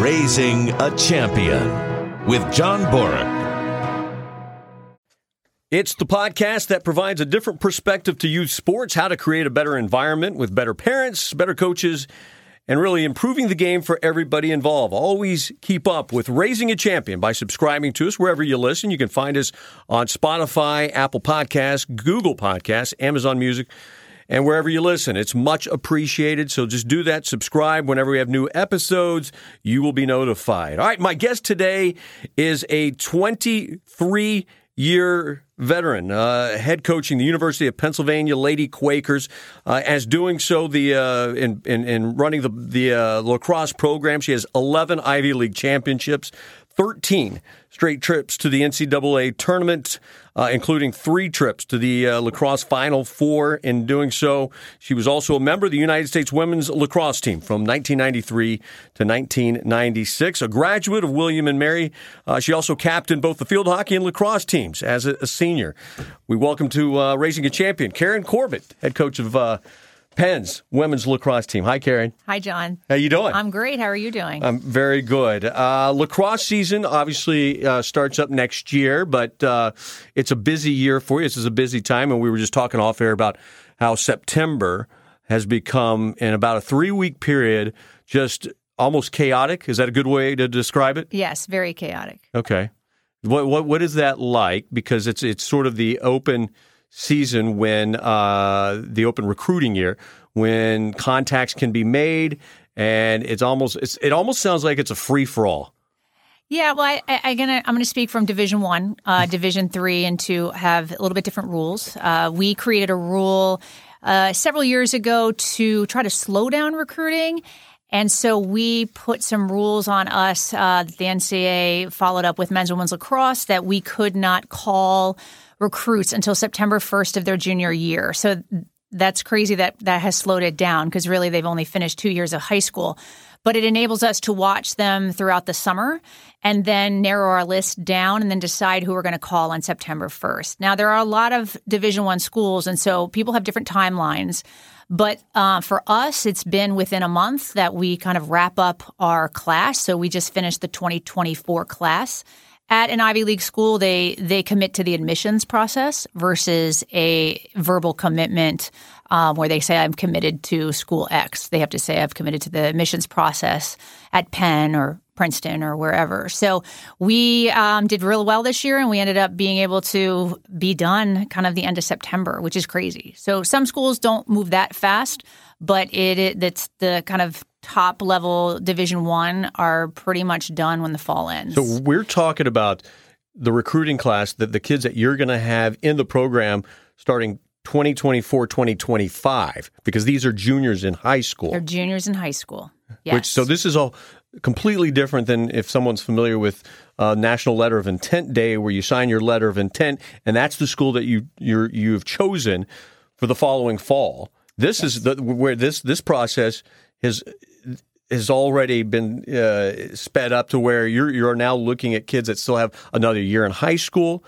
Raising a Champion with John Boruk. It's the podcast that provides a different perspective to youth sports, how to create a better environment with better parents, better coaches, and really improving the game for everybody involved. Always keep up with Raising a Champion by subscribing to us wherever you listen. You can find us on Spotify, Apple Podcasts, Google Podcasts, Amazon Music, and wherever you listen. It's much appreciated. So just do that. Subscribe whenever we have new episodes. You will be notified. All right. My guest today is a 23 year veteran, uh, head coaching the University of Pennsylvania Lady Quakers. Uh, as doing so, the uh, in, in, in running the the uh, lacrosse program, she has 11 Ivy League championships, 13 straight trips to the NCAA tournament, uh, including three trips to the uh, lacrosse Final Four. In doing so, she was also a member of the United States women's lacrosse team from 1993 to 1996. A graduate of William and Mary, uh, she also captained both the field hockey and lacrosse teams as a, a senior. We welcome to uh, Raising a Champion, Karin Corbett, head coach of uh, Penn's women's lacrosse team. Hi, Karin. Hi, John. How you doing? I'm great. How are you doing? I'm very good. Uh, lacrosse season obviously uh, starts up next year, but uh, it's a busy year for you. This is a busy time, and we were just talking off air about how September has become, in about a three week period, just almost chaotic. Is that a good way to describe it? Yes, very chaotic. Okay. What what what is that like? Because it's it's sort of the open season when uh, the open recruiting year when contacts can be made and it's almost it's, it almost sounds like it's a free for all. Yeah, well, I, I, am gonna I'm gonna speak from Division One, uh, Division Three, and to have a little bit different rules. Uh, we created a rule uh, several years ago to try to slow down recruiting. And so we put some rules on us. Uh, the NCAA followed up with men's and women's lacrosse that we could not call recruits until September 1st of their junior year. So that's crazy that that has slowed it down because really they've only finished two years of high school. But it enables us to watch them throughout the summer and then narrow our list down and then decide who we're going to call on September 1st. Now there are a lot of Division One schools, and so people have different timelines. But uh, for us, it's been within a month that we kind of wrap up our class. So we just finished the 2024 class at an Ivy League school, they they commit to the admissions process versus a verbal commitment um, where they say I'm committed to school X. They have to say I've committed to the admissions process at Penn or Princeton or wherever. So we um, did real well this year, and we ended up being able to be done kind of the end of September, which is crazy. So some schools don't move that fast, but it, it that's the kind of top level Division One are pretty much done when the fall ends. So we're talking about the recruiting class that the kids that you're going to have in the program starting 2024 2025 because these are juniors in high school. They're juniors in high school. Yes. Which so this is all completely different than if someone's familiar with uh, National Letter of Intent Day, where you sign your letter of intent, and that's the school that you you you've chosen for the following fall. This yes. is the, where this this process has has already been uh, sped up to where you're you're now looking at kids that still have another year in high school.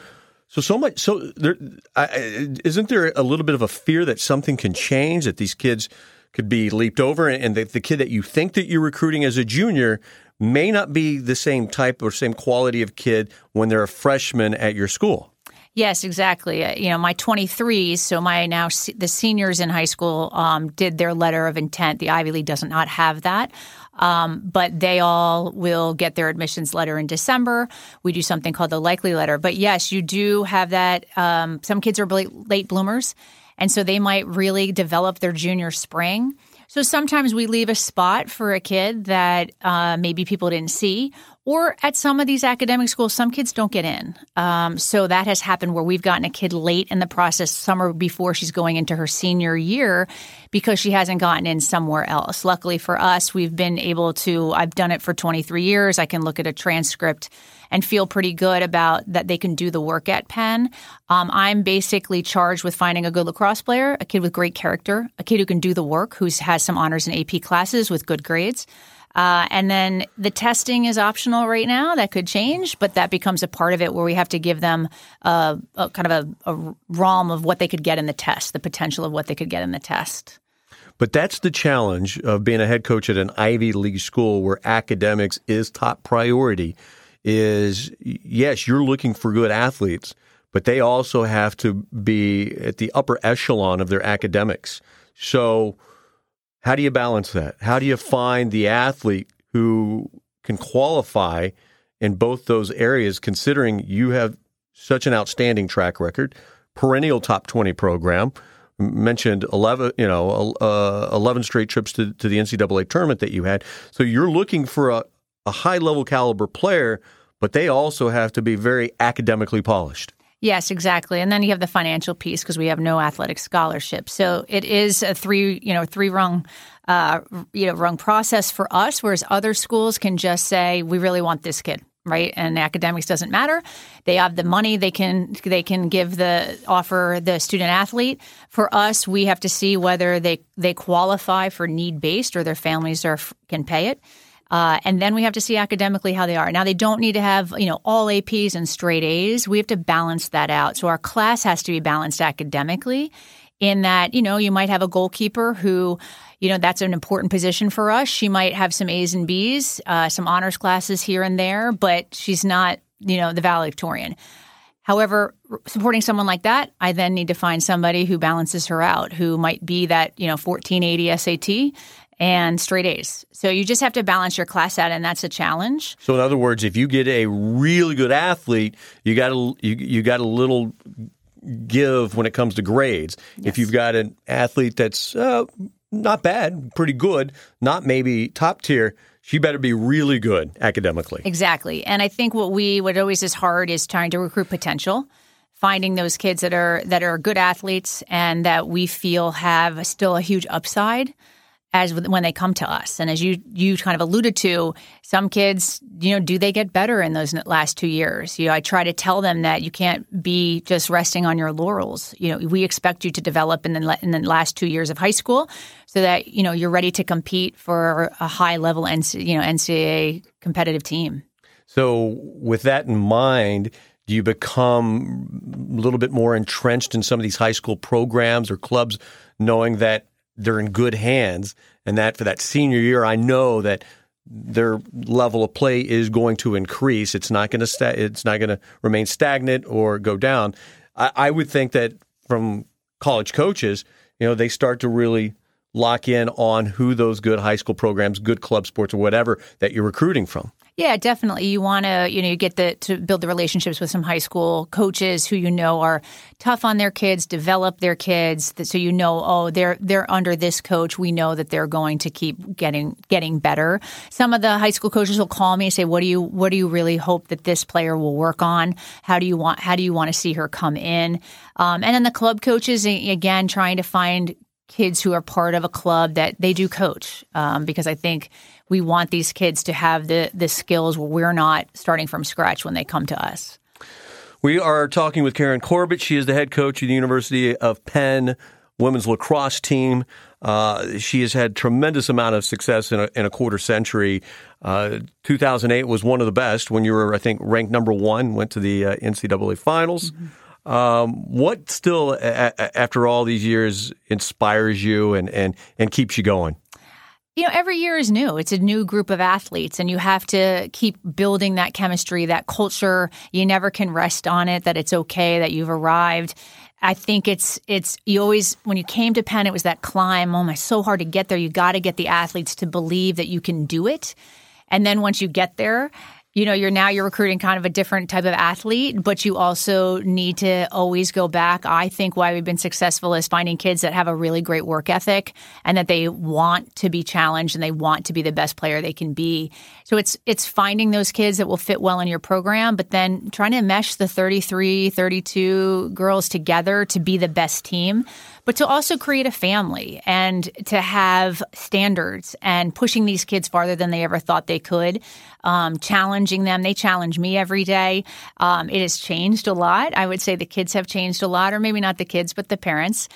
So so much so there I, isn't there a little bit of a fear that something can change that these kids could be leaped over and the, the kid that you think that you're recruiting as a junior may not be the same type or same quality of kid when they're a freshman at your school. Yes, exactly. Uh, you know, my 23s, so my now the seniors in high school um, did their letter of intent. The Ivy League does not have that. Um, but they all will get their admissions letter in December. We do something called the likely letter. But yes, you do have that. Um, some kids are late, bloomers, and so they might really develop their junior spring. So sometimes we leave a spot for a kid that uh, maybe people didn't see, or at some of these academic schools, some kids don't get in. Um, so that has happened where we've gotten a kid late in the process, summer before she's going into her senior year, because she hasn't gotten in somewhere else. Luckily for us, we've been able to, I've done it for 23 years. I can look at a transcript and feel pretty good about that they can do the work at Penn. Um, I'm basically charged with finding a good lacrosse player, a kid with great character, a kid who can do the work, who has some honors and AP classes with good grades. Uh, and then the testing is optional right now. That could change, but that becomes a part of it where we have to give them a, a kind of a, a realm of what they could get in the test, the potential of what they could get in the test. But that's the challenge of being a head coach at an Ivy League school where academics is top priority. Is yes, you're looking for good athletes, but they also have to be at the upper echelon of their academics. So, how do you balance that? How do you find the athlete who can qualify in both those areas, considering you have such an outstanding track record, perennial top 20 program? Mentioned 11, you know, uh, 11 straight trips to, to the NCAA tournament that you had. So you're looking for a, a high level caliber player, but they also have to be very academically polished. Yes, exactly. And then you have the financial piece because we have no athletic scholarship. So it is a three, you know, three rung, uh, you know, rung process for us. Whereas other schools can just say, we really want this kid, right? And academics doesn't matter. They have the money. They can they can give the offer the student athlete. For us, we have to see whether they they qualify for need based or their families are can pay it. Uh, and then we have to see academically how they are. Now they don't need to have you know all APs and straight A's. We have to balance that out. So our class has to be balanced academically. In that you know you might have a goalkeeper who you know that's an important position for us. She might have some A's and B's, uh, some honors classes here and there, but she's not you know the valedictorian. However, supporting someone like that, I then need to find somebody who balances her out, who might be that, you know, 1480 SAT and straight A's. So you just have to balance your class out, and that's a challenge. So in other words, if you get a really good athlete, you got a you, you got a little give when it comes to grades. Yes. If you've got an athlete that's uh, not bad, pretty good, not maybe top tier, she better be really good academically. Exactly. And I think what we what always is hard is trying to recruit potential finding those kids that are that are good athletes and that we feel have still a huge upside as when they come to us. And as you you kind of alluded to, some kids, you know, do they get better in those last two years? You know, I try to tell them that you can't be just resting on your laurels. You know, we expect you to develop in the in the last two years of high school, so that you know you're ready to compete for a high level, you know, NCAA competitive team. So, with that in mind. Do you become a little bit more entrenched in some of these high school programs or clubs, knowing that they're in good hands, and that for that senior year, I know that their level of play is going to increase. It's not going to sta- it's not going to remain stagnant or go down. I, I would think that from college coaches, you know, they start to really lock in on who those good high school programs, good club sports, or whatever that you're recruiting from. Yeah, definitely. You want to, you know, you get the to build the relationships with some high school coaches who you know are tough on their kids, develop their kids, so you know, oh, they're they're under this coach. We know that they're going to keep getting getting better. Some of the high school coaches will call me and say, "What do you what do you really hope that this player will work on? How do you want how do you want to see her come in?" Um, and then the club coaches again trying to find kids who are part of a club that they do coach um, because I think we want these kids to have the the skills where we're not starting from scratch when they come to us. We are talking with Karin Corbett. She is the head coach of the University of Penn women's lacrosse team. Uh, she has had tremendous amount of success in a, in a quarter century. Uh, 2008 was one of the best when you were, I think, ranked number one. Went to the uh, NCAA finals. Mm-hmm. Um, what still, a- after all these years, inspires you and, and, and keeps you going? You know, every year is new. It's a new group of athletes, and you have to keep building that chemistry, that culture. You never can rest on it that it's okay that you've arrived. I think it's it's you always when you came to Penn, it was that climb. Oh my, so hard to get there. You got to get the athletes to believe that you can do it, and then once you get there, you know you're now you're recruiting kind of a different type of athlete but you also need to always go back. I think why we've been successful is finding kids that have a really great work ethic and that they want to be challenged and they want to be the best player they can be. So it's it's finding those kids that will fit well in your program but then trying to mesh the 33 32 girls together to be the best team but to also create a family and to have standards and pushing these kids farther than they ever thought they could, um, challenging them. They challenge me every day. Um, it has changed a lot. I would say the kids have changed a lot, or maybe not the kids, but the parents.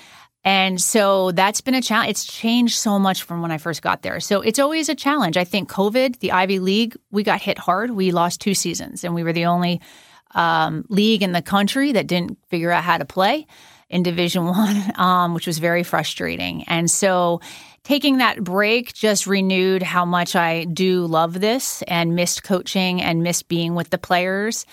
And so that's been a challenge. It's changed so much from when I first got there. So it's always a challenge. I think COVID, the Ivy League, we got hit hard. We lost two seasons, and we were the only um, league in the country that didn't figure out how to play in Division One, um, which was very frustrating. And so taking that break just renewed how much I do love this and missed coaching and missed being with the players.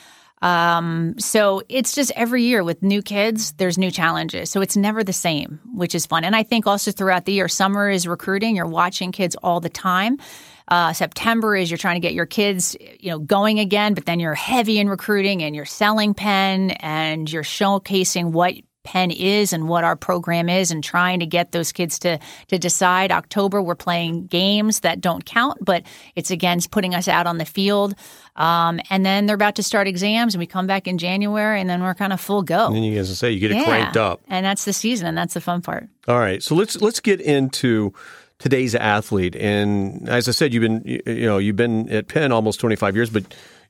Um, so it's just every year with new kids, there's new challenges. So it's never the same, which is fun. And I think also throughout the year, summer is recruiting. You're watching kids all the time. Uh, September is you're trying to get your kids, you know, going again, but then you're heavy in recruiting and you're selling Penn and you're showcasing what Penn is and what our program is and trying to get those kids to to decide. October we're playing games that don't count, but it's again putting us out on the field. Um, and then they're about to start exams, and we come back in January, and then we're kind of full go. And then you, I say, you get it cranked up, and that's the season, and that's the fun part. All right, so let's let's get into today's athlete. And as I said, you've been you know you've been at Penn almost 25 years, but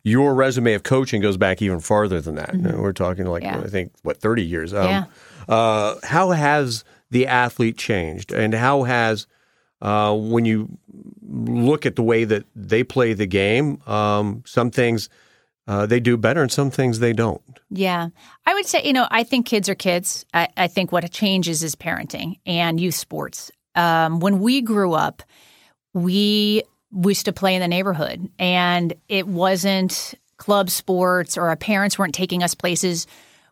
your resume of coaching goes back even farther than that. Mm-hmm. We're talking like yeah. I think what 30 years. Um, yeah. Uh, how has the athlete changed, and how has uh, when you look at the way that they play the game, um, some things uh, they do better, and some things they don't. Yeah, I would say you know I think kids are kids. I, I think what changes is parenting and youth sports. Um, when we grew up, we used to play in the neighborhood and it wasn't club sports or our parents weren't taking us places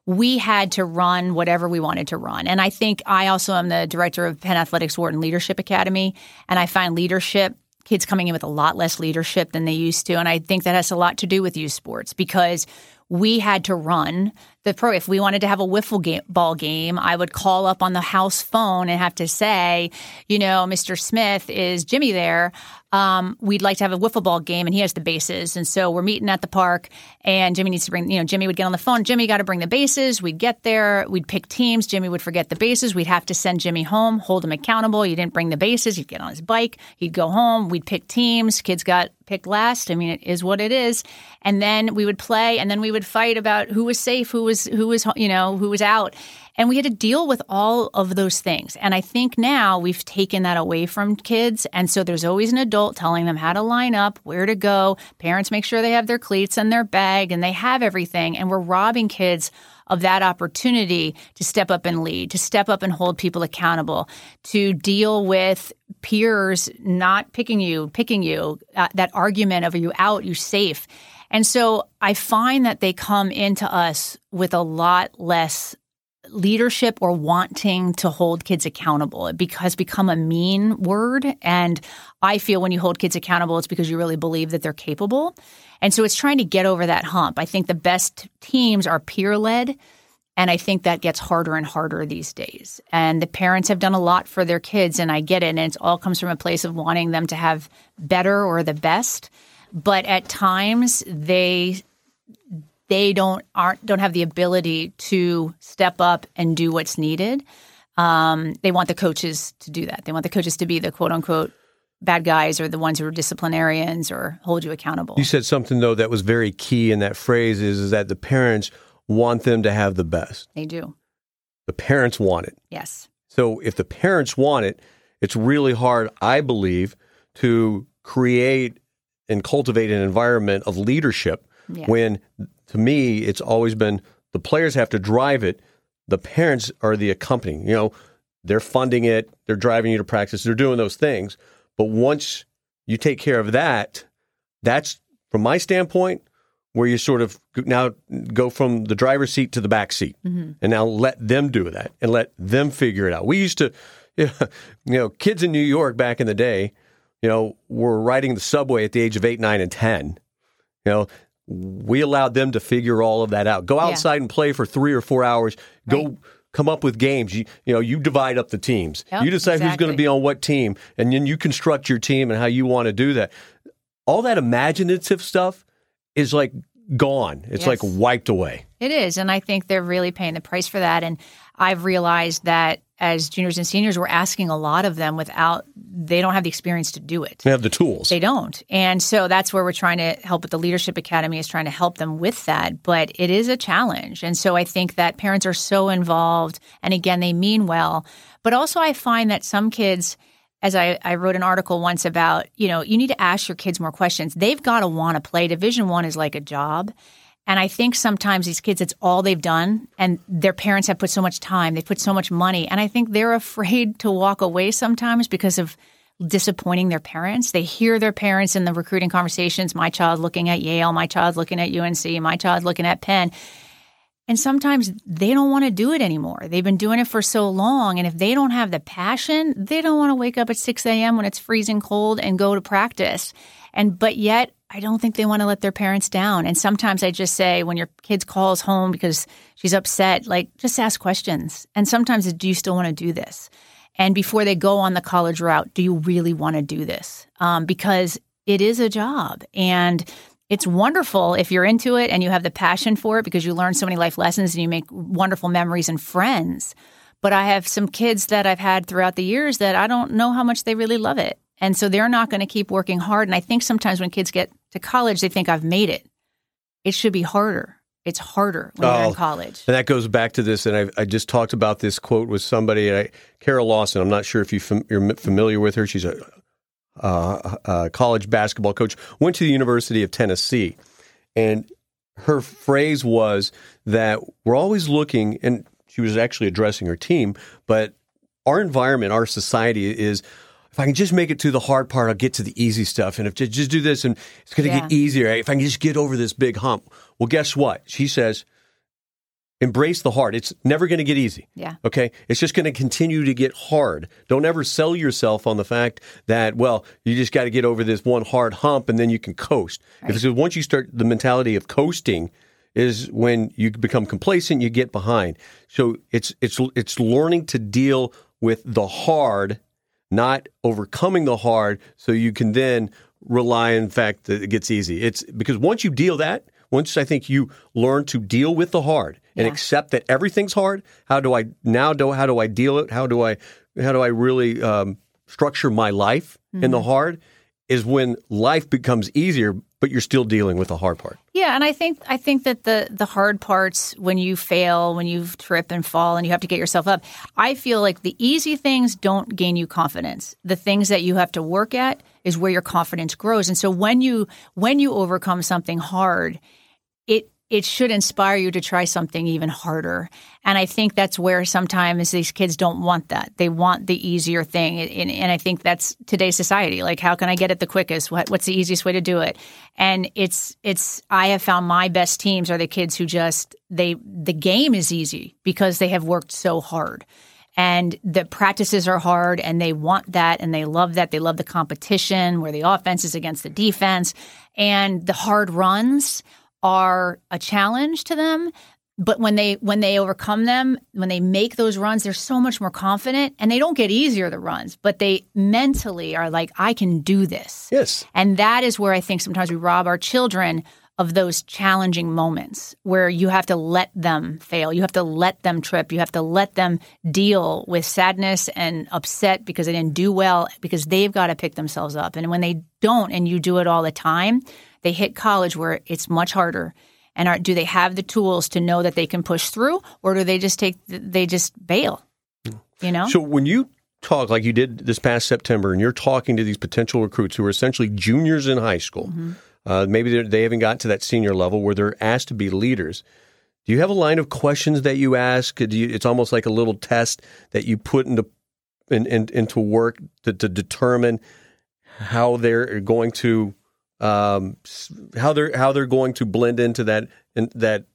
we had to run whatever we wanted to run. And I think I also am the director of Penn Athletics Wharton Leadership Academy. And I find leadership, kids coming in with a lot less leadership than they used to. And I think that has a lot to do with youth sports because we had to run the pro. If we wanted to have a wiffle game, ball game, I would call up on the house phone and have to say, you know, Mr. Smith, is Jimmy there? Um, we'd like to have a wiffle ball game, and he has the bases. And so we're meeting at the park, and Jimmy needs to bring, you know, Jimmy would get on the phone. Jimmy got to bring the bases. We'd get there. We'd pick teams. Jimmy would forget the bases. We'd have to send Jimmy home, hold him accountable. You didn't bring the bases. He'd get on his bike. He'd go home. We'd pick teams. Kids got picked last. I mean, it is what it is. And then we would play, and then we would fight about who was safe, who was who was you know who was out. And we had to deal with all of those things. And I think now we've taken that away from kids. And so there's always an adult telling them how to line up, where to go. Parents make sure they have their cleats and their bag and they have everything. And we're robbing kids of that opportunity to step up and lead, to step up and hold people accountable, to deal with peers not picking you, picking you, uh, that argument of are you out, you safe. And so I find that they come into us with a lot less leadership or wanting to hold kids accountable. It has become a mean word. And I feel when you hold kids accountable, it's because you really believe that they're capable. And so it's trying to get over that hump. I think the best teams are peer led. And I think that gets harder and harder these days. And the parents have done a lot for their kids, and I get it. And it all comes from a place of wanting them to have better or the best. But at times they they don't aren't don't have the ability to step up and do what's needed. Um, they want the coaches to do that. They want the coaches to be the quote unquote bad guys or the ones who are disciplinarians or hold you accountable. You said something though that was very key in that phrase is, is that the parents want them to have the best. They do. The parents want it. Yes. So if the parents want it, it's really hard, I believe, to create and cultivate an environment of leadership yeah. when to me, it's always been the players have to drive it. The parents are the accompanying. You know, they're funding it, they're driving you to practice, they're doing those things. But once you take care of that, that's from my standpoint where you sort of now go from the driver's seat to the back seat, mm-hmm. and now let them do that and let them figure it out. We used to, you know, kids in New York back in the day, you know, were riding the subway at the age of eight, nine, and ten. You know, we allowed them to figure all of that out. Go outside yeah. and play for three or four hours. Go right. come up with games. You, you know, you divide up the teams. Yep, you decide exactly. who's going to be on what team, and then you construct your team and how you want to do that. All that imaginative stuff is like gone. It's yes. like wiped away. It is, and I think they're really paying the price for that. And I've realized that as juniors and seniors, we're asking a lot of them without they don't have the experience to do it. They have the tools. They don't. And so that's where we're trying to help with the Leadership Academy is trying to help them with that. But it is a challenge. And so I think that parents are so involved. And again, they mean well. But also I find that some kids as I, I wrote an article once about, you know, you need to ask your kids more questions. They've got to want to play. Division one is like a job. And I think sometimes these kids, it's all they've done, and their parents have put so much time, they've put so much money, and I think they're afraid to walk away sometimes because of disappointing their parents. They hear their parents in the recruiting conversations my child looking at Yale, my child looking at UNC, my child looking at Penn. And sometimes they don't want to do it anymore. They've been doing it for so long. And if they don't have the passion, they don't want to wake up at 6 a.m. when it's freezing cold and go to practice. And, but yet, I don't think they want to let their parents down. And sometimes I just say, when your kid calls home because she's upset, like, just ask questions. And sometimes, do you still want to do this? And before they go on the college route, do you really want to do this? Um, because it is a job. And it's wonderful if you're into it and you have the passion for it because you learn so many life lessons and you make wonderful memories and friends. But I have some kids that I've had throughout the years that I don't know how much they really love it. And so they're not going to keep working hard. And I think sometimes when kids get to college, they think I've made it. It should be harder. It's harder when oh, you're in oh, college. And that goes back to this. And I, I just talked about this quote with somebody, I, Carol Lawson. I'm not sure if you fam, you're familiar with her. She's a uh, uh, college basketball coach, went to the University of Tennessee. And her phrase was that we're always looking, and she was actually addressing her team, but our environment, our society is if I can just make it to the hard part, I'll get to the easy stuff. And if just, just do this and it's going to yeah. get easier, if I can just get over this big hump. Well, guess what? She says, embrace the hard. It's never going to get easy. Yeah. Okay. It's just going to continue to get hard. Don't ever sell yourself on the fact that, well, you just got to get over this one hard hump and then you can coast. Right. Because once you start the mentality of coasting, is when you become complacent, you get behind. So it's it's it's learning to deal with the hard, not overcoming the hard, so you can then rely in fact that it gets easy. It's because once you deal that, once I think you learn to deal with the hard, and yeah. accept that everything's hard. How do I now do how do I deal it? How do I how do I really um, structure my life mm-hmm. in the mm-hmm. hard? Is when life becomes easier, but you're still dealing with the hard part. Yeah, and I think I think that the the hard parts when you fail, when you trip and fall, and you have to get yourself up. I feel like the easy things don't gain you confidence. The things that you have to work at is where your confidence grows. And so when you when you overcome something hard, it should inspire you to try something even harder. And I think that's where sometimes these kids don't want that. They want the easier thing. And, and I think that's today's society. Like, how can I get it the quickest? What, what's the easiest way to do it? And it's, it's, I have found my best teams are the kids who just, they, the game is easy because they have worked so hard and the practices are hard and they want that and they love that. They love the competition where the offense is against the defense and the hard runs are a challenge to them but when they when they overcome them when they make those runs they're so much more confident and they don't get easier the runs but they mentally are like i can do this. Yes. And that is where i think sometimes we rob our children of those challenging moments where you have to let them fail. You have to let them trip. You have to let them deal with sadness and upset because they didn't do well because they've got to pick themselves up. And when they don't and you do it all the time they hit college where it's much harder. And are, do they have the tools to know that they can push through or do they just take they just bail? You know? So when you talk like you did this past september and you're talking to these potential recruits who are essentially juniors in high school mm-hmm. uh, maybe they haven't gotten to that senior level where they're asked to be leaders do you have a line of questions that you ask? You, it's almost like a little test that you put into in, in, into work to, to determine how they're going to um, how they're how they're going to blend into that in, that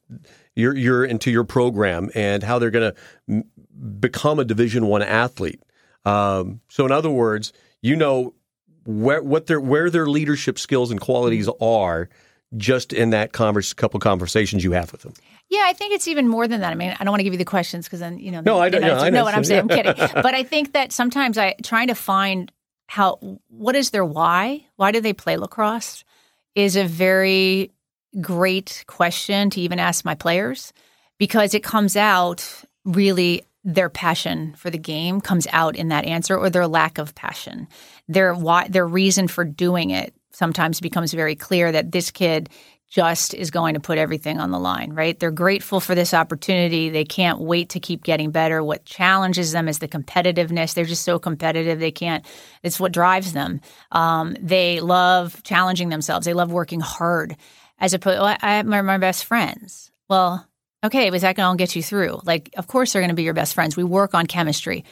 you're, you're into your program and how they're going to m- become a Division One athlete. Um, so, in other words, you know where what their where their leadership skills and qualities are just in that converse, couple conversations you have with them. Yeah, I think it's even more than that. I mean, I don't want to give you the questions because then you know. No, I don't. know, I know what I'm saying. I'm kidding. But I think that sometimes I trying to find how what is their why? Why do they play lacrosse? Is a very great question to even ask my players because it comes out really their passion for the game comes out in that answer or their lack of passion. Their why their reason for doing it sometimes becomes very clear that this kid just is going to put everything on the line, right? They're grateful for this opportunity. They can't wait to keep getting better. What challenges them is the competitiveness. They're just so competitive. They can't, it's what drives them. Um, they love challenging themselves, they love working hard. as opposed, well, I have my, best friends. Well, okay, was that going to get you through? Like, of course they're going to be your best friends. We work on chemistry,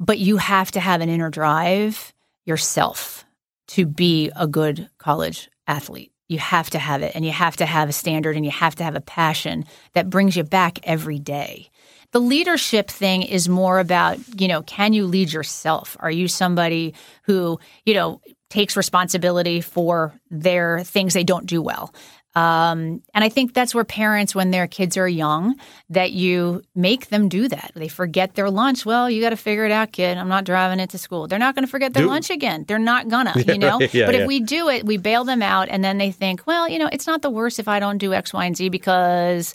but you have to have an inner drive yourself to be a good college athlete. You have to have it, and you have to have a standard, and you have to have a passion that brings you back every day. The leadership thing is more about, you know, can you lead yourself? Are you somebody who, you know, takes responsibility for their things they don't do well? Um, and I think that's where parents, when their kids are young, that you make them do that. They forget their lunch. Well, you got to figure it out, kid. I'm not driving it to school. They're not going to forget their do. lunch again. They're not gonna, you know. yeah, but yeah. if we do it, we bail them out, and then they think, well, you know, it's not the worst if I don't do X, Y, and Z because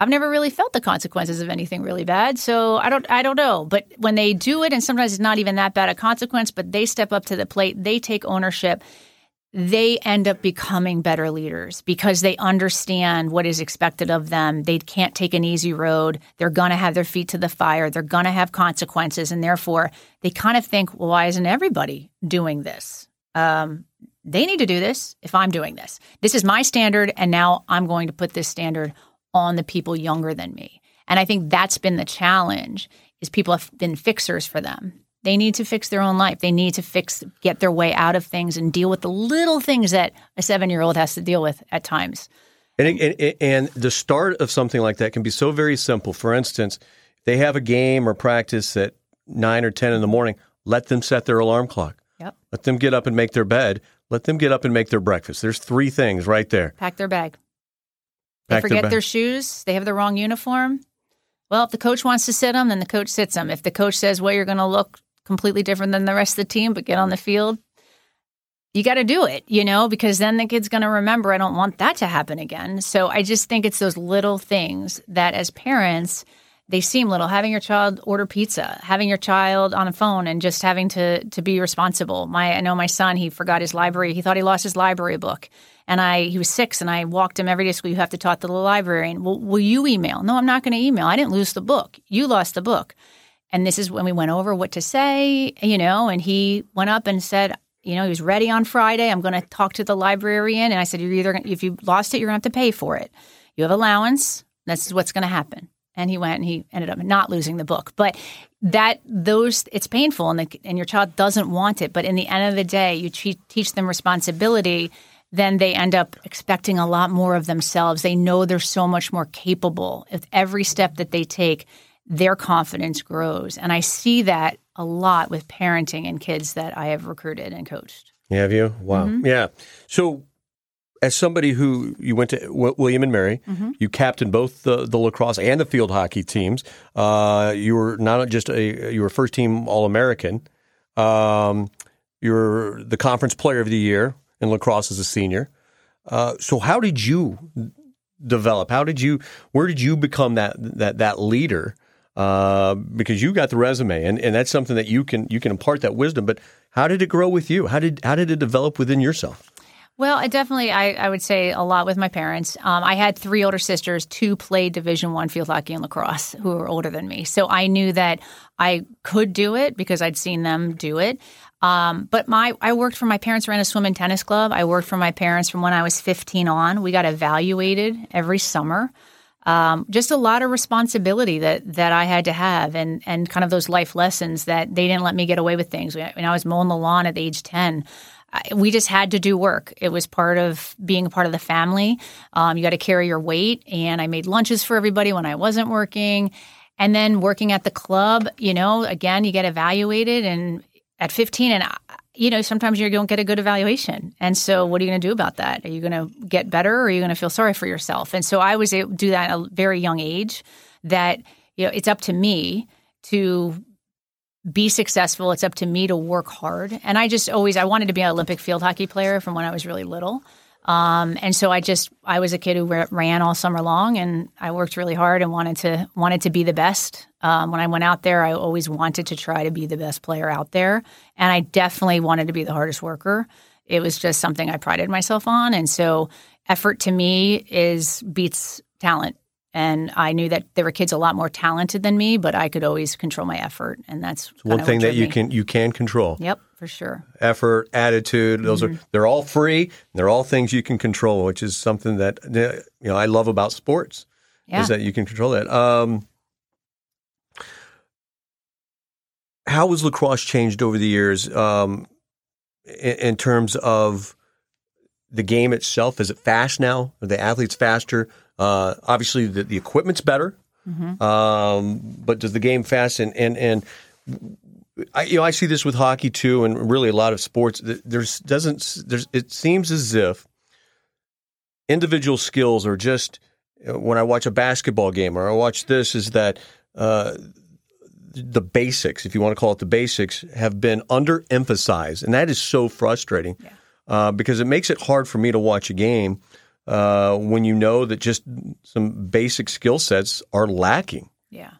I've never really felt the consequences of anything really bad. So I don't I don't know. But when they do it and sometimes it's not even that bad a consequence, but they step up to the plate, they take ownership they end up becoming better leaders because they understand what is expected of them. They can't take an easy road. They're going to have their feet to the fire. They're going to have consequences. And therefore, they kind of think, well, why isn't everybody doing this? Um, they need to do this if I'm doing this. This is my standard. And now I'm going to put this standard on the people younger than me. And I think that's been the challenge is people have been fixers for them they need to fix their own life. They need to fix, get their way out of things and deal with the little things that a seven year old has to deal with at times. And, and, and, the start of something like that can be so very simple. For instance, they have a game or practice at nine or 10 in the morning, let them set their alarm clock. Yep. Let them get up and make their bed. Let them get up and make their breakfast. There's three things right there. Pack their bag. They forget their, their shoes. They have the wrong uniform. Well, if the coach wants to sit them, then the coach sits them. If the coach says, well, you're going to look completely different than the rest of the team, but get on the field, you got to do it, you know, because then the kid's going to remember, I don't want that to happen again. So I just think it's those little things that as parents, they seem little. Having your child order pizza, having your child on a phone and just having to to be responsible. My I know my son, he forgot his library. He thought he lost his library book. And I he was six and I walked him every day school. You have to talk to the librarian. Well, will you email? No, I'm not going to email. I didn't lose the book. You lost the book. And this is when we went over what to say, you know, and he went up and said, you know, he was ready on Friday. I'm going to talk to the librarian. And I said, you're either, gonna, if you lost it, you're going to have to pay for it. You have allowance. This is what's going to happen. And he went and he ended up not losing the book. But that, those, it's painful and, the, and your child doesn't want it. But in the end of the day, you teach them responsibility then they end up expecting a lot more of themselves. They know they're so much more capable. If every step that they take, their confidence grows. And I see that a lot with parenting and kids that I have recruited and coached. Have you? Wow. Mm-hmm. Yeah. So, as somebody who you went to William and Mary, mm-hmm. you captained both the, the lacrosse and the field hockey teams. Uh, you were not just a you were first team All American. Um, you were the conference player of the year in lacrosse as a senior. Uh, so, how did you develop? How did you? Where did you become that that that leader? Uh, because you got the resume, and, and that's something that you can you can impart that wisdom. But how did it grow with you? How did how did it develop within yourself? Well, I definitely, I, I would say a lot with my parents. Um, I had three older sisters. Two played Division One field hockey and lacrosse, who were older than me. So I knew that I could do it because I'd seen them do it. Um, but my, I worked for my parents ran a swim and tennis club. I worked for my parents from when I was 15 on. We got evaluated every summer um, just a lot of responsibility that that I had to have, and and kind of those life lessons that they didn't let me get away with things. When I was mowing the lawn at age ten, we just had to do work. It was part of being a part of the family. Um, you got to carry your weight, and I made lunches for everybody when I wasn't working. And then working at the club, you know, again, you get evaluated, and at 15, and you know, sometimes you don't get a good evaluation. And so, what are you going to do about that? Are you going to get better or are you going to feel sorry for yourself? And so, I was able to do that at a very young age that, you know, it's up to me to be successful. It's up to me to work hard. And I just always, I wanted to be an Olympic field hockey player from when I was really little. Um, and so I just I was a kid who ran all summer long, and I worked really hard and wanted to wanted to be the best. Um, when I went out there, I always wanted to try to be the best player out there, and I definitely wanted to be the hardest worker. It was just something I prided myself on, and so effort to me is beats talent. And I knew that there were kids a lot more talented than me, but I could always control my effort, and that's One thing that you me. can you can control. Yep, for sure. Effort, attitude, those Mm-hmm. are they're all free. They're all things you can control, which is something that uh, you know I love about sports. Yeah. Is that you can control that. Um, how has lacrosse changed over the years um, in, in terms of the game itself? Is it fast now? Are the athletes faster? Uh, obviously, the, the equipment's better, um, but does the game fast? And and and I, you know, I see this with hockey too, and really a lot of sports. There's doesn't there's it seems as if individual skills are just when I watch a basketball game or I watch this is that uh, the basics, if you want to call it the basics, have been underemphasized, and that is so frustrating uh, because it makes it hard for me to watch a game uh, when you know that just some basic skill sets are lacking. Yeah.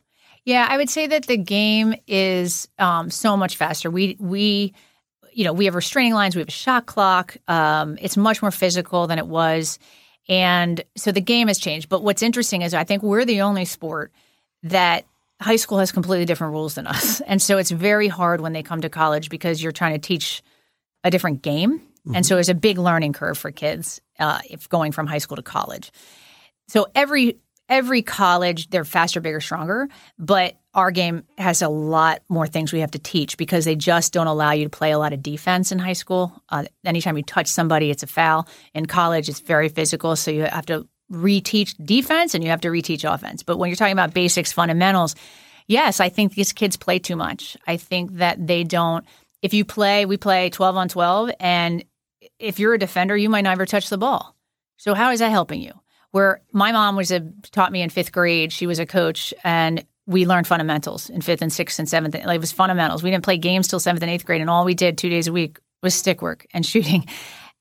Yeah, I would say that the game is um, so much faster. We we you know, we have restraining lines, we have a shot clock. Um, it's much more physical than it was. And so the game has changed. But what's interesting is I think we're the only sport that high school has completely different rules than us. And so it's very hard when they come to college because you're trying to teach a different game. And so it's a big learning curve for kids uh, if going from high school to college. So every every college they're faster, bigger, stronger, but our game has a lot more things we have to teach because they just don't allow you to play a lot of defense in high school. Uh, anytime you touch somebody, it's a foul. In college, it's very physical, so you have to reteach defense and you have to reteach offense. But when you're talking about basics, fundamentals, yes, I think these kids play too much. I think that they don't. If you play, we play 12 on 12, and if you're a defender, you might never touch the ball. So how is that helping you? Where my mom was a taught me in fifth grade, she was a coach, and we learned fundamentals in fifth and sixth and seventh. Like it was fundamentals. We didn't play games till seventh and eighth grade, and all we did two days a week was stick work and shooting,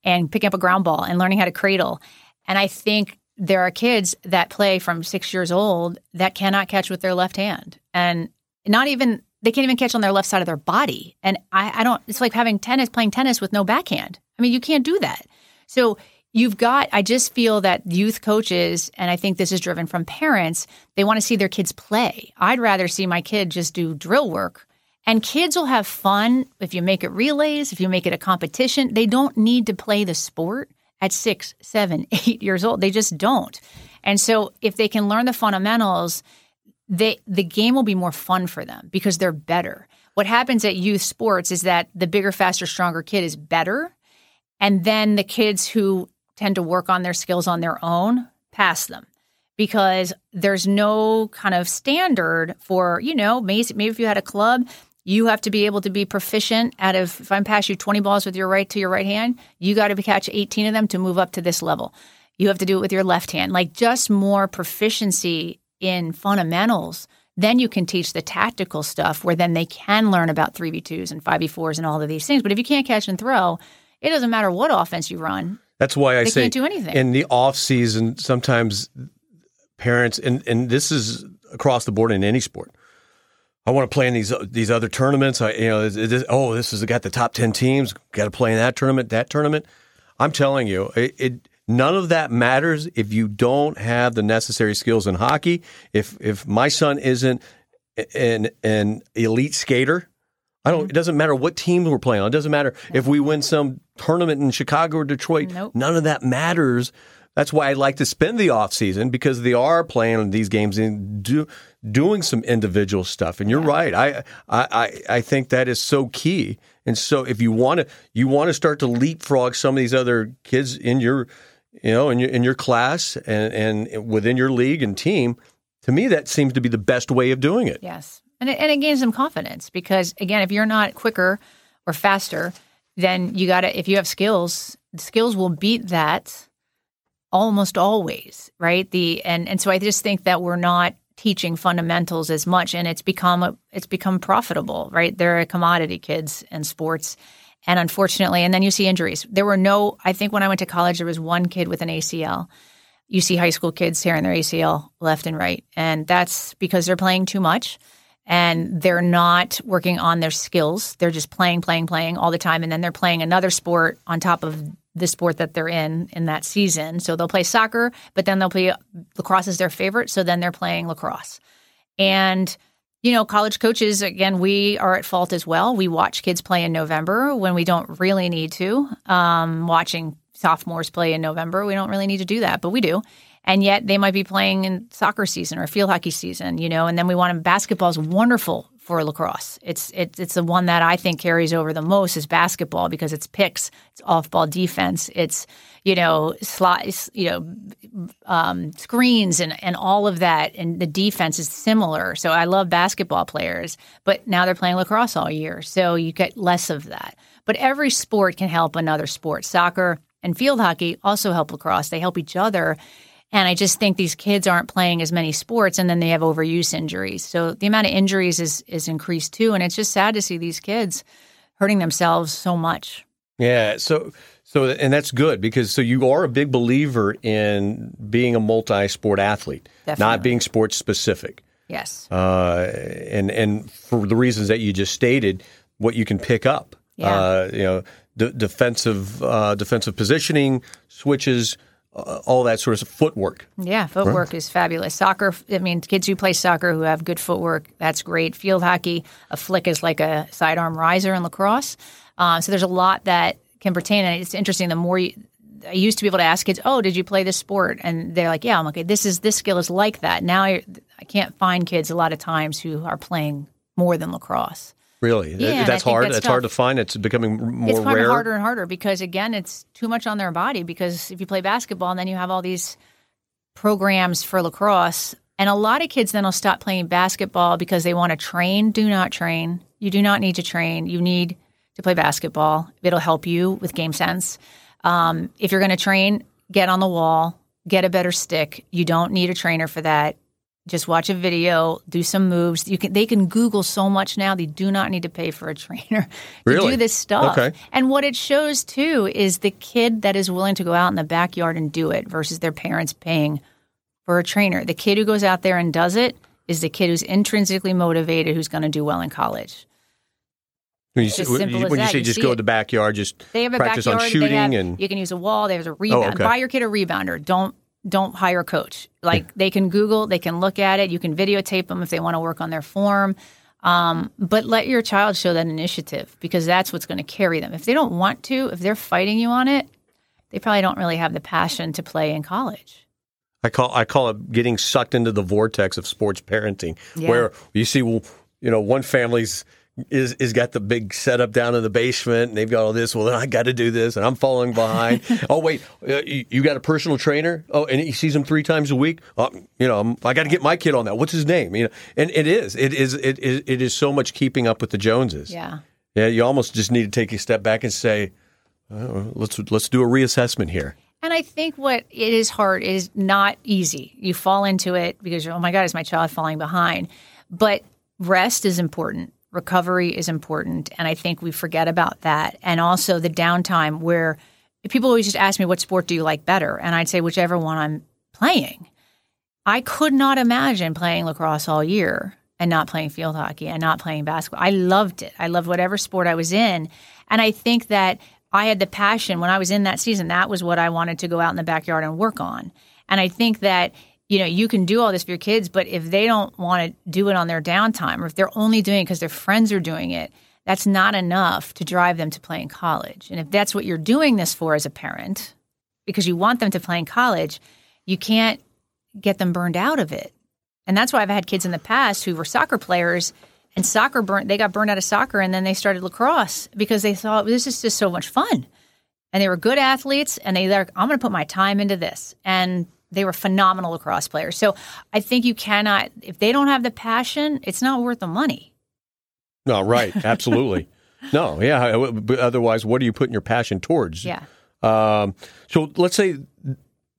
and picking up a ground ball and learning how to cradle. And I think there are kids that play from six years old that cannot catch with their left hand, and not even they can't even catch on their left side of their body. And I, I don't. It's like having tennis, playing tennis with no backhand. I mean, you can't do that. So you've got. I just feel that youth coaches, and I think this is driven from parents. They want to see their kids play. I'd rather see my kid just do drill work. And kids will have fun if you make it relays, if you make it a competition. They don't need to play the sport at six, seven, eight years old. They just don't. And so if they can learn the fundamentals, they the game will be more fun for them because they're better. What happens at youth sports is that the bigger, faster, stronger kid is better, and then the kids who tend to work on their skills on their own pass them because there's no kind of standard for you know maybe, maybe if you had a club you have to be able to be proficient out of if i'm pass you 20 balls with your right to your right hand you got to catch 18 of them to move up to this level. You have to do it with your left hand like just more proficiency in fundamentals then you can teach the tactical stuff where then they can learn about 3v2s and 5v4s and all of these things. But if you can't catch and throw it doesn't matter what offense you run That's why I They say can't do anything. in the off season. Sometimes parents and and this is across the board in any sport. I want to play in these these other tournaments. I you know is- is- oh this has got the top ten teams. Got to play in that tournament, that tournament. I'm telling you, it, it none of that matters if you don't have the necessary skills in hockey. If if my son isn't an an elite skater, I don't. Mm-hmm. It doesn't matter what team we're playing on. It doesn't matter if we win some tournament in Chicago or Detroit. Nope. None of that matters. That's why I like to spend the off season because they are playing these games and do, doing some individual stuff. And you're right. I, I I I think that is so key. And so if you want to you want to start to leapfrog some of these other kids in your you know in your in your class and and within your league and team, to me that seems to be the best way of doing it. Yes. And it, and it gains them confidence because, again, if you're not quicker or faster, then you got to, if you have skills, skills will beat that almost always, right? The and and so I just think that we're not teaching fundamentals as much, and it's become a, it's become profitable, right? They're a commodity kids in sports, and unfortunately, and then you see injuries. There were no. I think when I went to college, there was one kid with an ACL. You see high school kids tearing their ACL left and right, and that's because they're playing too much and they're not working on their skills. They're just playing, playing, playing all the time. And then they're playing another sport on top of the sport that they're in in that season. So they'll play soccer, but then they'll play lacrosse is their favorite. So then they're playing lacrosse. And, you know, college coaches, again, we are at fault as well. We watch kids play in November when we don't really need to. Um, watching sophomores play in November, we don't really need to do that, but we do. And yet they might be playing in soccer season or field hockey season, you know, and then we want them. Basketball is wonderful for lacrosse. It's it, it's the one that I think carries over the most is basketball because it's picks, it's off ball defense, it's you know slides, you know um, screens and and all of that, and the defense is similar. So I love basketball players, but now they're playing lacrosse all year, so you get less of that. But every sport can help another sport. Soccer and field hockey also help lacrosse. They help each other. And I just think these kids aren't playing as many sports and then they have overuse injuries. So the amount of injuries is is increased too. And it's just sad to see these kids hurting themselves so much. Yeah. So so and that's good because so you are a big believer in being a multi-sport athlete, Definitely. not being sports specific. Yes. Uh, and and for the reasons that you just stated, what you can pick up. Yeah. Uh, you know, d- defensive uh, defensive positioning, switches, uh, all that sort of footwork. Yeah, footwork is fabulous. Soccer, I mean, kids who play soccer who have good footwork, that's great. Field hockey, a flick is like a sidearm riser in lacrosse. Uh, so there's a lot that can pertain. And it's interesting. The more you, I used to be able to ask kids, "Oh, did you play this sport?" And they're like, "Yeah." I'm like, okay, "This is this skill is like that." Now I, I can't find kids a lot of times who are playing more than lacrosse. Really, Yeah, that's hard. that's That's hard to find. It's becoming more it's rare. harder and harder because again, it's too much on their body. Because if you play basketball, and then you have all these programs for lacrosse, and a lot of kids then will stop playing basketball because they want to train. Do not train. You do not need to train. You need to play basketball. It'll help you with game sense. Um, if you're going to train, get on the wall, get a better stick. You don't need a trainer for that. Just watch a video, do some moves. You can they can Google so much now. They do not need to pay for a trainer to Really? do this stuff. Okay. And what it shows too is the kid that is willing to go out in the backyard and do it versus their parents paying for a trainer. The kid who goes out there and does it is the kid who's intrinsically motivated, who's going to do well in college. When you, say, when you, when you say You just go it. to the backyard, just They have a practice backyard. on shooting have, and you can use a wall. There's a oh, rebound. okay. Buy your kid a rebounder. Don't don't hire a coach. Like they can Google, they can look at it. You can videotape them if they want to work on their form. Um, but let your child show that initiative because that's what's going to carry them. If they don't want to, if they're fighting you on it, they probably don't really have the passion to play in college. I call I call it getting sucked into the vortex of sports parenting, Yeah. where you see, you know, one family's is is got the big setup down in the basement, and they've got all this. Well, then I got to do this, and I'm falling behind. oh wait, uh, you, you got a personal trainer? Oh, and he sees him three times a week. Oh, you know, I'm- I got to get my kid on that. What's his name? You know, and it is, it is, it is, it is so much keeping up with the Joneses. Yeah. Yeah, you almost just need to take a step back and say, oh, let's let's do a reassessment here. And I think what it is hard is not easy. You fall into it because you're, oh my God, is my child falling behind? But rest is important. Recovery is important. And I think we forget about that. And also the downtime where people always just ask me, what sport do you like better? And I'd say, whichever one I'm playing. I could not imagine playing lacrosse all year and not playing field hockey and not playing basketball. I loved it. I loved whatever sport I was in. And I think that I had the passion when I was in that season. That was what I wanted to go out in the backyard and work on. And I think that, you know, you can do all this for your kids, but if they don't want to do it on their downtime or if they're only doing it because their friends are doing it, that's not enough to drive them to play in college. And if that's what you're doing this for as a parent, because you want them to play in college, you can't get them burned out of it. And that's why I've had kids in the past who were soccer players and soccer burnt they got burned out of soccer and then they started lacrosse because they thought this is just so much fun. And they were good athletes and they like, I'm gonna put my time into this. And they were phenomenal lacrosse players. So I think you cannot if they don't have the passion, it's not worth the money. No, right, absolutely. no, yeah. but Otherwise, what are you putting your passion towards? Yeah. Um, so let's say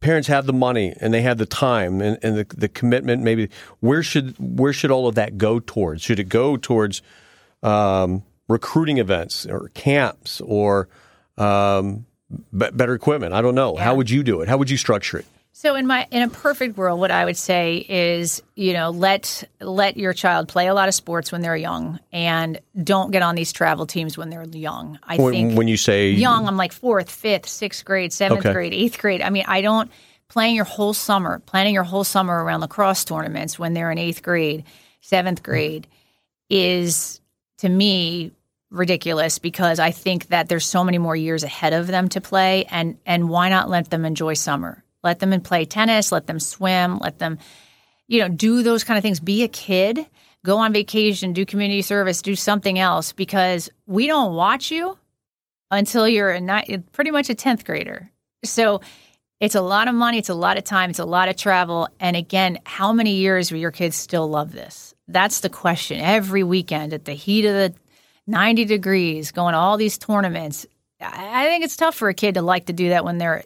parents have the money and they have the time and, and the, the commitment. Maybe where should where should all of that go towards? Should it go towards um, recruiting events or camps or um, be- better equipment? I don't know. How would you do it? How would you structure it? So in my in a perfect world, what I would say is, you know, let let your child play a lot of sports when they're young, and don't get on these travel teams when they're young. I When, think when you say young, I'm like fourth, fifth, sixth grade, seventh Okay. grade, eighth grade. I mean, I don't playing your whole summer, planning your whole summer around lacrosse tournaments when they're in eighth grade, seventh mm-hmm. grade is to me ridiculous because I think that there's so many more years ahead of them to play and and why not let them enjoy summer? Let them play tennis, let them swim, let them you know, do those kind of things. Be a kid, go on vacation, do community service, do something else because we don't watch you until you're a ni- pretty much a 10th grader. So it's a lot of money, it's a lot of time, it's a lot of travel. And again, how many years will your kids still love this? That's the question. Every weekend at the heat of the 90 degrees, going to all these tournaments. I I think it's tough for a kid to like to do that when they're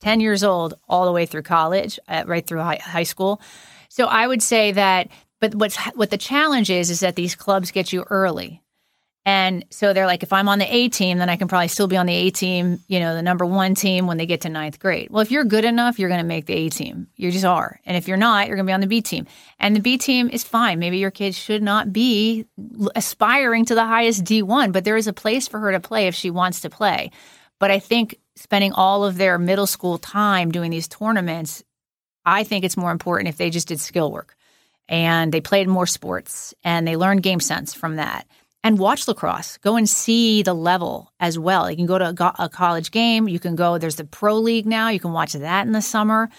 10 years old, all the way through college, uh, right through high, high school. So I would say that, but what's what the challenge is is that these clubs get you early. And so they're like, if I'm on the A team, then I can probably still be on the A team, you know, the number one team when they get to ninth grade. Well, if you're good enough, you're going to make the A team. You just are. And if you're not, you're going to be on the B team. And the B team is fine. Maybe your kid should not be aspiring to the highest D1, but there is a place for her to play if she wants to play. But I think spending all of their middle school time doing these tournaments, I think it's more important if they just did skill work and they played more sports and they learned game sense from that. And watch lacrosse. Go and see the level as well. You can go to a, college game. You can go there's the pro league now. You can watch that in the summer.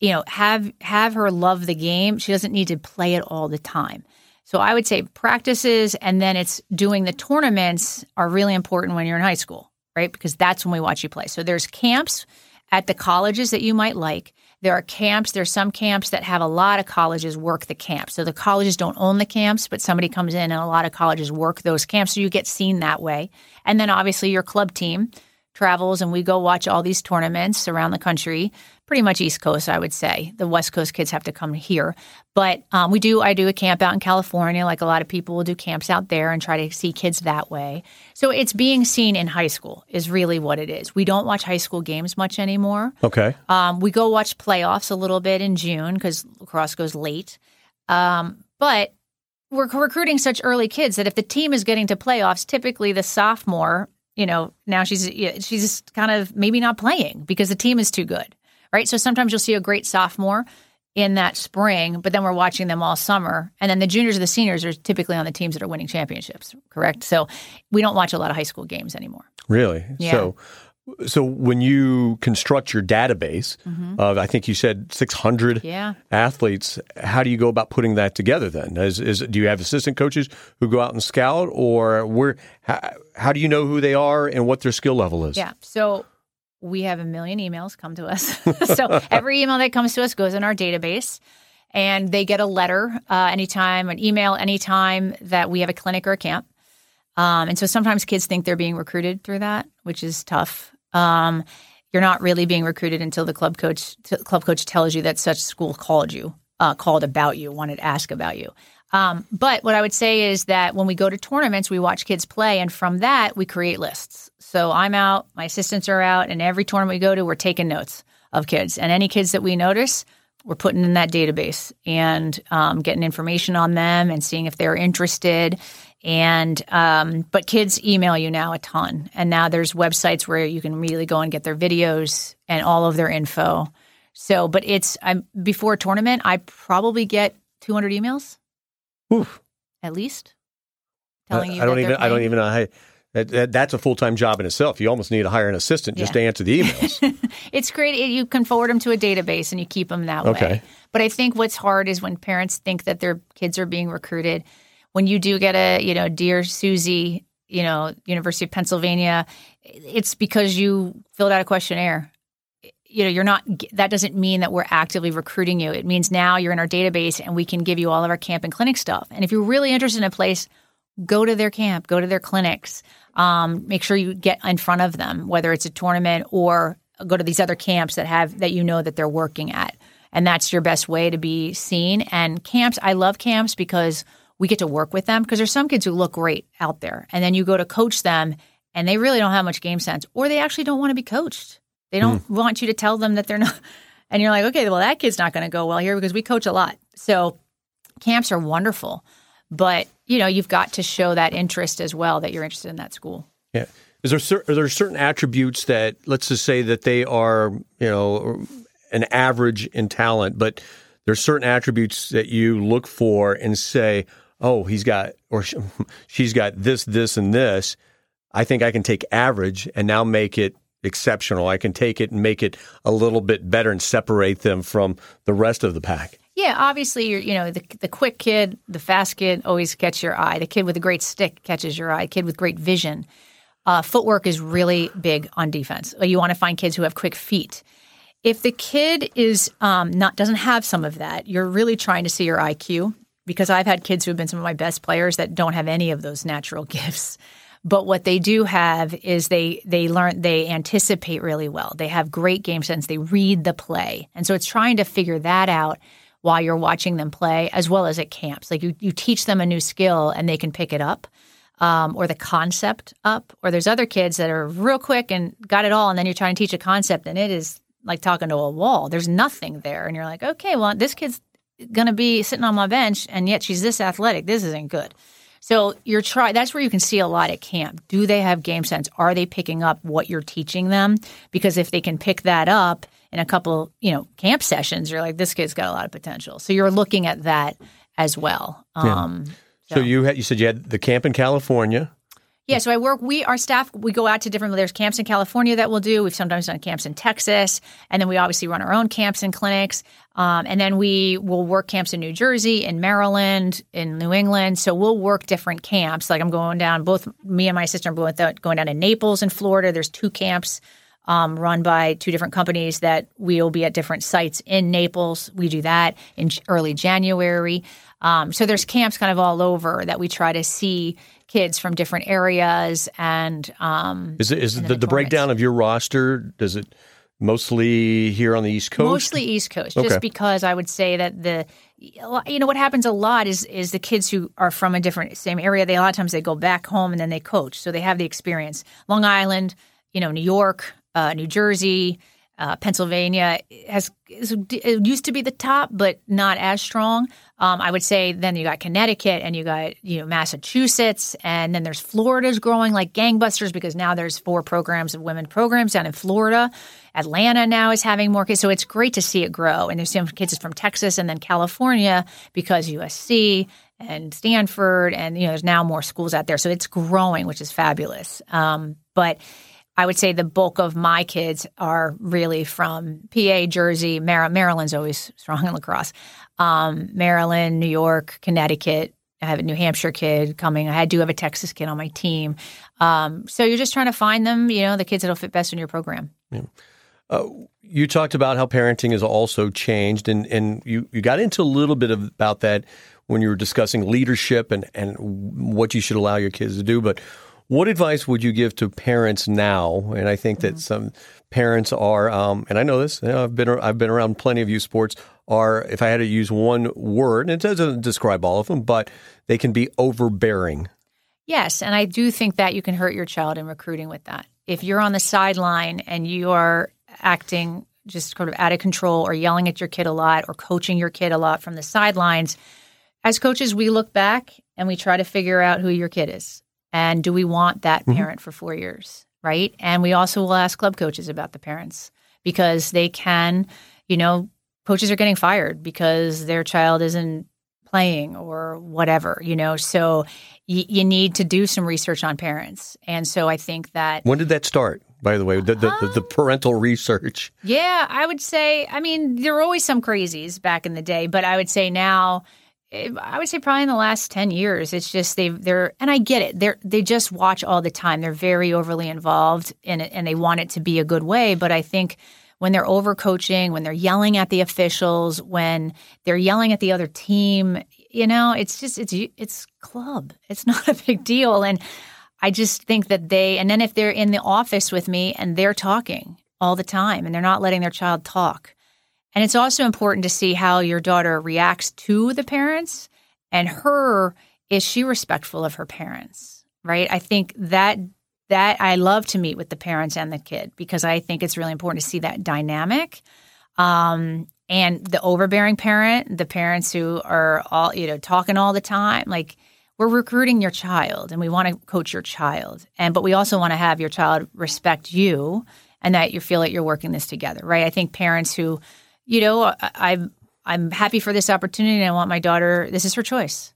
You know have have her love the game. She doesn't need to play it all the time. So i would say practices and then it's doing the tournaments are really important when you're in high school right because that's when we watch you play so there's camps at the colleges that you might like. There are camps. There's some camps that have a lot of colleges work the camps. So the colleges don't own the camps, but somebody comes in and a lot of colleges work those camps. So you get seen that way. And then obviously your club team travels and we go watch all these tournaments around the country, pretty much East Coast, I would say. The West Coast kids have to come here. But um, we do, I do a camp out in California, like a lot of people will do camps out there and try to see kids that way. So it's being seen in high school is really what it is. We don't watch high school games much anymore. okay, Um, we go watch playoffs a little bit in June because lacrosse goes late. Um, but we're recruiting such early kids that if the team is getting to playoffs, typically the sophomore, you know, now she's she's kind of maybe not playing because the team is too good, right? So sometimes you'll see a great sophomore in that spring, but then we're watching them all summer, and then the juniors or the seniors are typically on the teams that are winning championships, correct? So we don't watch a lot of high school games anymore. really. Yeah. So, so when you construct your database of, I think you said 600 Mm-hmm. Yeah. athletes, how do you go about putting that together? Then, is, is do you have assistant coaches who go out and scout, or where? How, how do you know who they are and what their skill level is? Yeah. So we have a million emails come to us. so every email that comes to us goes in our database. And they get a letter uh, anytime, an email anytime that we have a clinic or a camp. Um, and so sometimes kids think they're being recruited through that, which is tough. Um, you're not really being recruited until the club coach t- club coach tells you that such school called you, uh, called about you, wanted to ask about you. Um, but what I would say is that when we go to tournaments, we watch kids play, and from that we create lists. So I'm out, my assistants are out, and every tournament we go to, we're taking notes of kids, and any kids that we notice, we're putting in that database and um, getting information on them and seeing if they're interested. And um, but kids email you now a ton, and now there's websites where you can really go and get their videos and all of their info. So, but it's I'm before a tournament, I probably get 200 emails Oof. at least I, telling you. I don't even. I don't even know how. That, that, that's a full time job in itself. You almost need to hire an assistant just Yeah. to answer the emails. It's great. You can forward them to a database and you keep them that Okay. way. But I think what's hard is when parents think that their kids are being recruited. When you do get a, you know, dear Susie, you know, University of Pennsylvania, it's because you filled out a questionnaire. You know, you're not. That doesn't mean that we're actively recruiting you. It means now you're in our database and we can give you all of our camp and clinic stuff. And if you're really interested in a place, go to their camp, go to their clinics. Um, make sure you get in front of them, whether it's a tournament or go to these other camps that have that you know that they're working at. And that's your best way to be seen. And camps, I love camps because we get to work with them because there's some kids who look great out there. And then you go to coach them and they really don't have much game sense or they actually don't want to be coached. They don't hmm. want you to tell them that they're not And you're like, okay, well, that kid's not going to go well here because we coach a lot. So camps are wonderful, but you know, you've got to show that interest as well that you're interested in that school. Yeah. Is there are there certain attributes that let's just say that they are, you know, an average in talent, but there's certain attributes that you look for and say, "Oh, he's got or she's got this, this, and this." I think I can take average and now make it exceptional. I can take it and make it a little bit better and separate them from the rest of the pack. Yeah, obviously, you're, you know, the, the quick kid, the fast kid always catch your eye. The kid with a great stick catches your eye. Kid with great vision. Uh, footwork is really big on defense. You want to find kids who have quick feet. If the kid is um, not doesn't have some of that, you're really trying to see your IQ. Because I've had kids who have been some of my best players that don't have any of those natural gifts. But what they do have is they they learn they anticipate really well. They have great game sense. They read the play, and so it's trying to figure that out while you're watching them play, as well as at camps. Like you you teach them a new skill and they can pick it up. Um, or the concept up, or there's other kids that are real quick and got it all, and then you're trying to teach a concept, and it is like talking to a wall. There's nothing there, and you're like, okay, well, this kid's to be sitting on my bench, and yet she's this athletic. This isn't good. So you're try that's where you can see a lot at camp. Do they have game sense? Are they picking up what you're teaching them? Because if they can pick that up in a couple, you know, camp sessions, you're like, this kid's got a lot of potential. So you're looking at that as well. Um, so. so you had, you said you had the camp in California. Yeah, so I work. We our staff we go out to different. There's camps in California that we'll do. We've sometimes done camps in Texas, and then we obviously run our own camps and clinics. Um, and then we will work camps in New Jersey, in Maryland, in New England. So we'll work different camps. Like I'm going down. Both me and my sister are going, going down to Naples in Florida. There's two camps um, run by two different companies that we'll be at different sites in Naples. We do that in early January. Um, so there's camps kind of all over that we try to see kids from different areas and um, is it is the, the breakdown of your roster does it mostly here on the east coast? Mostly east coast okay. just because i would say that the you know what happens a lot is is the kids who are from a different same area they a lot of times they go back home and then they coach. So they have the experience. Long island you know new york uh, new jersey uh, Pennsylvania has used to be the top, but not as strong. Um, I would say then you got Connecticut and you got you know Massachusetts, and then there's Florida's growing like gangbusters because now there's four programs of women programs down in Florida. Atlanta now is having more kids, so it's great to see it grow. And there's some kids from Texas and then California because USC and Stanford, and you know there's now more schools out there, so it's growing, which is fabulous. Um, but I would say the bulk of my kids are really from PA, Jersey, Maryland's always strong in lacrosse. Um, Maryland, New York, Connecticut. I have a New Hampshire kid coming. I do have a Texas kid on my team. Um, so you're just trying to find them, you know, the kids that'll fit best in your program. Yeah. Uh, you talked about how parenting has also changed, and, and you, you got into a little bit of, about that when you were discussing leadership and, and what you should allow your kids to do. But what advice would you give to parents now? And I think that mm-hmm. some parents are, um, and I know this. You know, I've been I've been around plenty of youth sports. Are if I had to use one word, and it doesn't describe all of them, but they can be overbearing. Yes, and I do think that you can hurt your child in recruiting with that. If you're on the sideline and you are acting just sort of out of control or yelling at your kid a lot or coaching your kid a lot from the sidelines, as coaches, we look back and we try to figure out who your kid is. And do we want that mm-hmm. parent for four years? Right. And we also will ask club coaches about the parents because they can, you know, coaches are getting fired because their child isn't playing or whatever, you know. So y- you need to do some research on parents. And so I think that. When did that start? By the way, the, the, um, the parental research. Yeah, I would say. I mean, there were always some crazies back in the day, but I would say now I would say probably in the last 10 years. It's just they they're and I get it. They're they just watch all the time. They're very overly involved in it and they want it to be a good way, but I think when they're overcoaching, when they're yelling at the officials, when they're yelling at the other team, you know, it's just it's it's club. It's not a big deal and I just think that they and then if they're in the office with me and they're talking all the time and they're not letting their child talk and it's also important to see how your daughter reacts to the parents and her is she respectful of her parents, right? I think that that I love to meet with the parents and the kid because I think it's really important to see that dynamic. Um, and the overbearing parent, the parents who are all, you know, talking all the time, like we're recruiting your child and we want to coach your child. And but we also want to have your child respect you and that you feel like you're working this together, right? I think parents who, you know, I, I'm I'm happy for this opportunity and I want my daughter, this is her choice.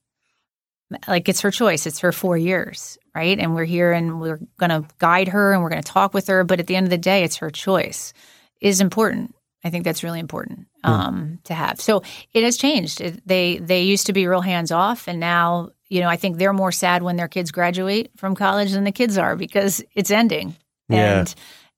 Like it's her choice. It's her four years, right? And we're here and we're gonna guide her and we're gonna talk with her, but at the end of the day, it's her choice. Is important. I think that's really important um, to have. So it has changed. It, they they used to be real hands off, and now you know I think they're more sad when their kids graduate from college than the kids are because it's ending. Yeah. And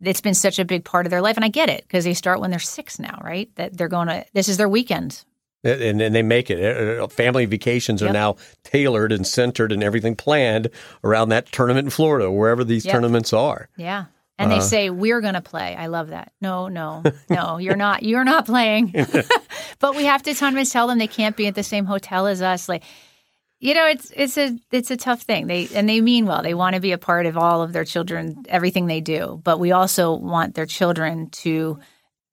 it's been such a big part of their life, and I get it because they start when they're six now, right? That they're going to this is their weekend. And, and they make it. Uh, uh, Family vacations are Yep. now tailored and centered and everything planned around that tournament in Florida, wherever these Yep. tournaments are. Yeah. And they say we're going to play. I love that. No, no, no, you're not. You're not playing. but we have to sometimes tell them they can't be at the same hotel as us. Like, you know, it's it's a it's a tough thing. They and they mean well. They want to be a part of all of their children, everything they do. But we also want their children to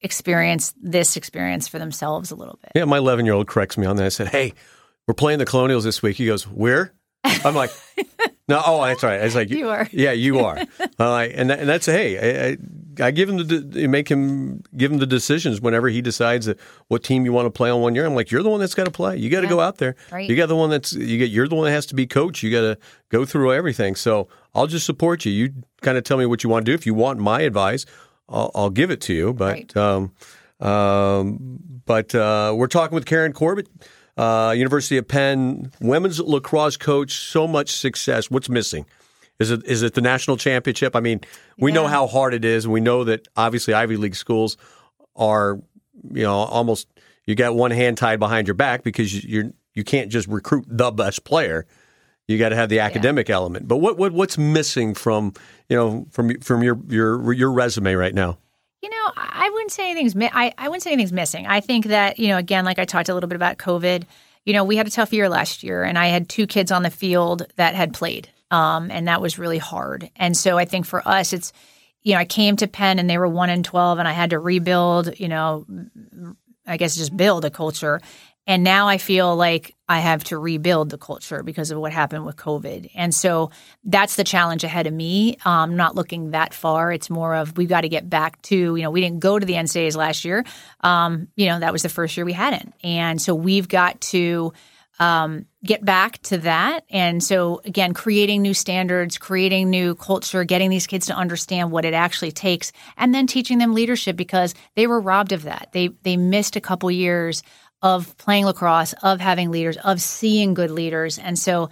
experience this experience for themselves a little bit. Yeah, my 11 year old corrects me on that. I said, Hey, we're playing the Colonials this week. He goes, Where? I'm like, No, oh, that's right. I was like, You are. Yeah, you are. I'm and, that, and that's, hey, I, I, I give him the, de- make him, give him the decisions whenever he decides that what team you want to play on one year. I'm like, You're the one that's got to play. You got to Yeah. go out there. Right. You got the one that's, you get, you're the one that has to be coach. You got to go through everything. So I'll just support you. You kind of tell me what you want to do. If you want my advice, I'll, I'll give it to you. But, Right. um, um, but uh, we're talking with Karin Corbett, uh, University of Penn women's lacrosse coach. So much success. What's missing? Is it is it the national championship? I mean, we know how hard it is, and we know that obviously Ivy League schools are, you know, almost you got one hand tied behind your back because you- you're you can't just recruit the best player. You got to have the academic element. But what, what what's missing from you know from from your your your resume right now? You know, I I wouldn't say anything's mi- I, I wouldn't say anything's missing. I think that you know, again, like I talked a little bit about COVID. You know, we had a tough year last year, and I had two kids on the field that had played, um, and that was really hard. And so I think for us, it's you know, I came to Penn and they were one in twelve, and I had to rebuild. You know, I guess just build a culture. And now I feel like I have to rebuild the culture because of what happened with COVID. And so that's the challenge ahead of me. Um, not looking that far. It's more of we've got to get back to, you know, we didn't go to the NCAAs last year. Um, you know, that was the first year we hadn't. And so we've got to um, get back to that. And so, again, creating new standards, creating new culture, getting these kids to understand what it actually takes, and then teaching them leadership because they were robbed of that. They they missed a couple years of playing lacrosse, of having leaders, of seeing good leaders, and so.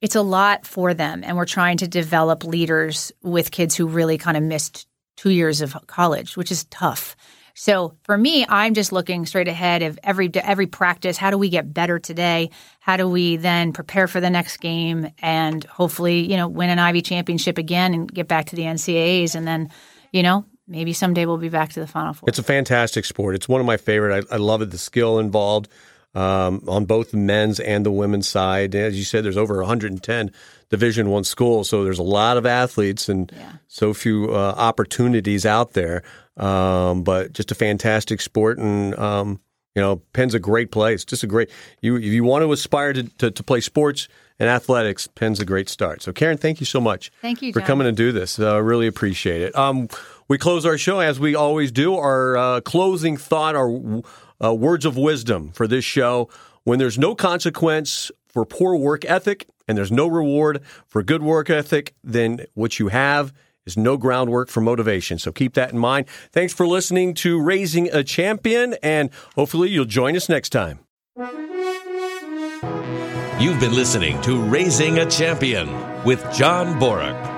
It's a lot for them, and we're trying to develop leaders with kids who really kind of missed two years of college, which is tough. So for me, I'm just looking straight ahead of every every practice. How do we get better today? How do we then prepare for the next game and hopefully, you know, win an Ivy championship again and get back to the NCAAs and then, you know, maybe someday we'll be back to the Final Four. It's a fantastic sport. It's one of my favorite. I, I love it. The skill involved um, on both the men's and the women's side. As you said, there's over 110 Division One schools, so there's a lot of athletes and Yeah. so few uh, opportunities out there. Um, but just a fantastic sport, and um, you know, Penn's a great place. Just a great. You if you want to aspire to, to, to play sports and athletics, Penn's a great start. So, Karin, thank you so much. Thank you, for John. coming and do this. I uh, really appreciate it. Um, we close our show as we always do. Our uh, closing thought, our uh, words of wisdom for this show. When there's no consequence for poor work ethic and there's no reward for good work ethic, then what you have is no groundwork for motivation. So keep that in mind. Thanks for listening to Raising a Champion, and hopefully you'll join us next time. You've been listening to Raising a Champion with John Boruk.